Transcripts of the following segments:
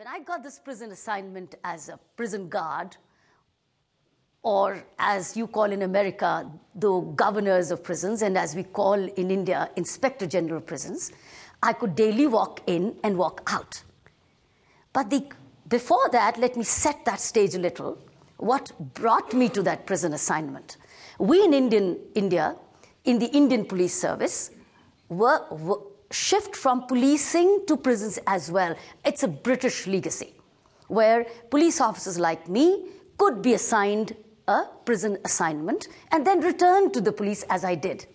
When I got this prison assignment as a prison guard, or as you call in America, the governors of prisons, and as we call in India, inspector general of prisons, I could daily walk in and walk out. But the, before that, let me set that stage a little. What brought me to that prison assignment? We in Indian, India, in the Indian police service, were, were shift from policing to prisons as well. It's a British legacy where police officers like me could be assigned a prison assignment and then return to the police as I did.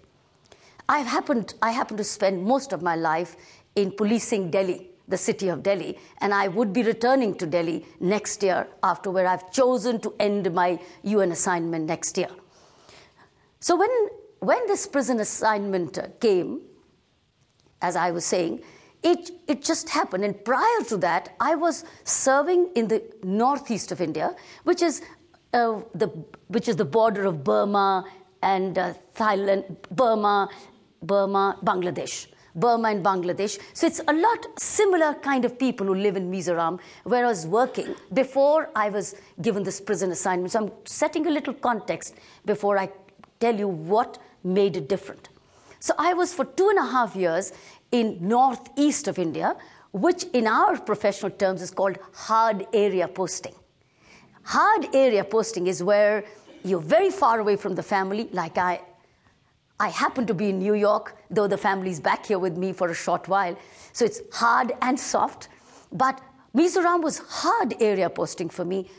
I happened, I happened to spend most of my life in policing Delhi, the city of Delhi, and I would be returning to Delhi next year after where I've chosen to end my UN assignment next year. So when, when this prison assignment came, as I was saying, it, it just happened. And prior to that, I was serving in the northeast of India, which is, uh, the, which is the border of Burma and uh, Thailand, Burma, Burma, Bangladesh. Burma and Bangladesh. So it's a lot similar kind of people who live in Mizoram where I was working before I was given this prison assignment. So I'm setting a little context before I tell you what made it different. So I was for two and a half years in northeast of India, which in our professional terms is called hard area posting. Hard area posting is where you're very far away from the family, like I I happen to be in New York, though the family's back here with me for a short while. So it's hard and soft. But Mizoram was hard area posting for me.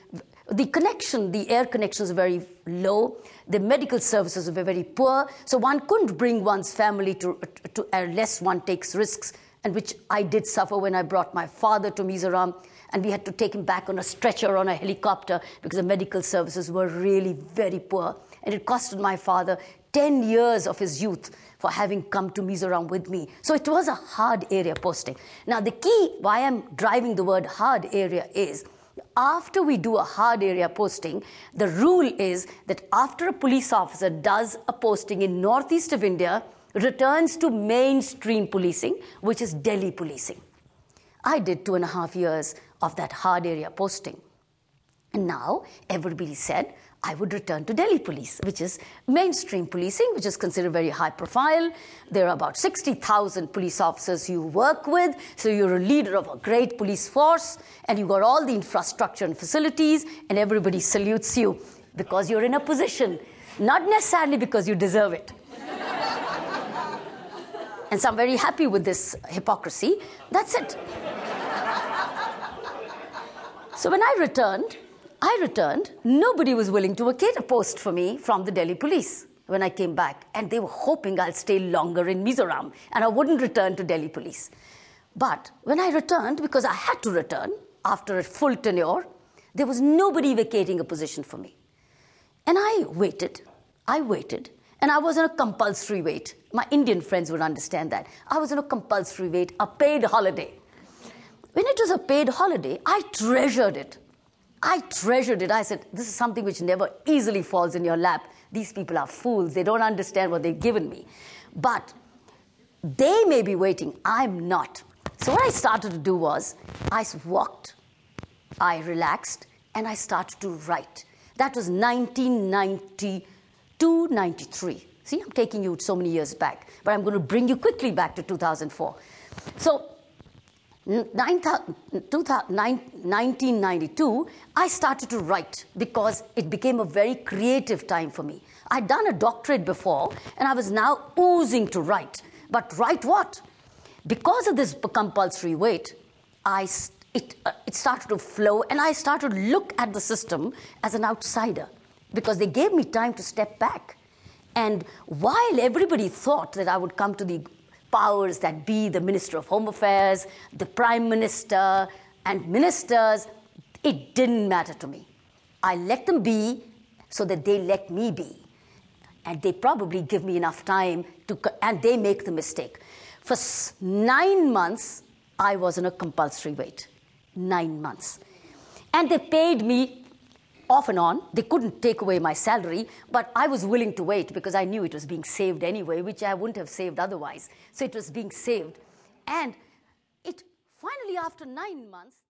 The connection, the air connections were very low. The medical services were very poor. So one couldn't bring one's family to, to unless one takes risks, and which I did suffer when I brought my father to Mizoram. And we had to take him back on a stretcher on a helicopter because the medical services were really very poor. And it costed my father 10 years of his youth for having come to Mizoram with me. So it was a hard area posting. Now, the key why I'm driving the word hard area is after we do a hard area posting, the rule is that after a police officer does a posting in northeast of India, returns to mainstream policing, which is Delhi policing. I did two and a half years of that hard area posting. And now everybody said, I would return to Delhi police, which is mainstream policing, which is considered very high profile. There are about 60,000 police officers you work with, so you're a leader of a great police force, and you've got all the infrastructure and facilities, and everybody salutes you because you're in a position, not necessarily because you deserve it. and so I'm very happy with this hypocrisy. That's it. so when I returned, I returned, nobody was willing to vacate a post for me from the Delhi police when I came back, and they were hoping I'll stay longer in Mizoram and I wouldn't return to Delhi police. But when I returned, because I had to return after a full tenure, there was nobody vacating a position for me. And I waited, I waited, and I was on a compulsory wait. My Indian friends would understand that. I was on a compulsory wait, a paid holiday. When it was a paid holiday, I treasured it. I treasured it. I said, This is something which never easily falls in your lap. These people are fools. They don't understand what they've given me. But they may be waiting. I'm not. So, what I started to do was, I walked, I relaxed, and I started to write. That was 1992 93. See, I'm taking you so many years back, but I'm going to bring you quickly back to 2004. So, 1992, I started to write because it became a very creative time for me. I'd done a doctorate before, and I was now oozing to write. But write what? Because of this compulsory wait, I, it, uh, it started to flow, and I started to look at the system as an outsider because they gave me time to step back. And while everybody thought that I would come to the powers that be the Minister of Home Affairs, the Prime Minister, and ministers, it didn't matter to me. I let them be so that they let me be. And they probably give me enough time to, and they make the mistake. For nine months, I was on a compulsory wait. Nine months. And they paid me off and on. They couldn't take away my salary, but I was willing to wait because I knew it was being saved anyway, which I wouldn't have saved otherwise. So it was being saved. And it finally, after nine months,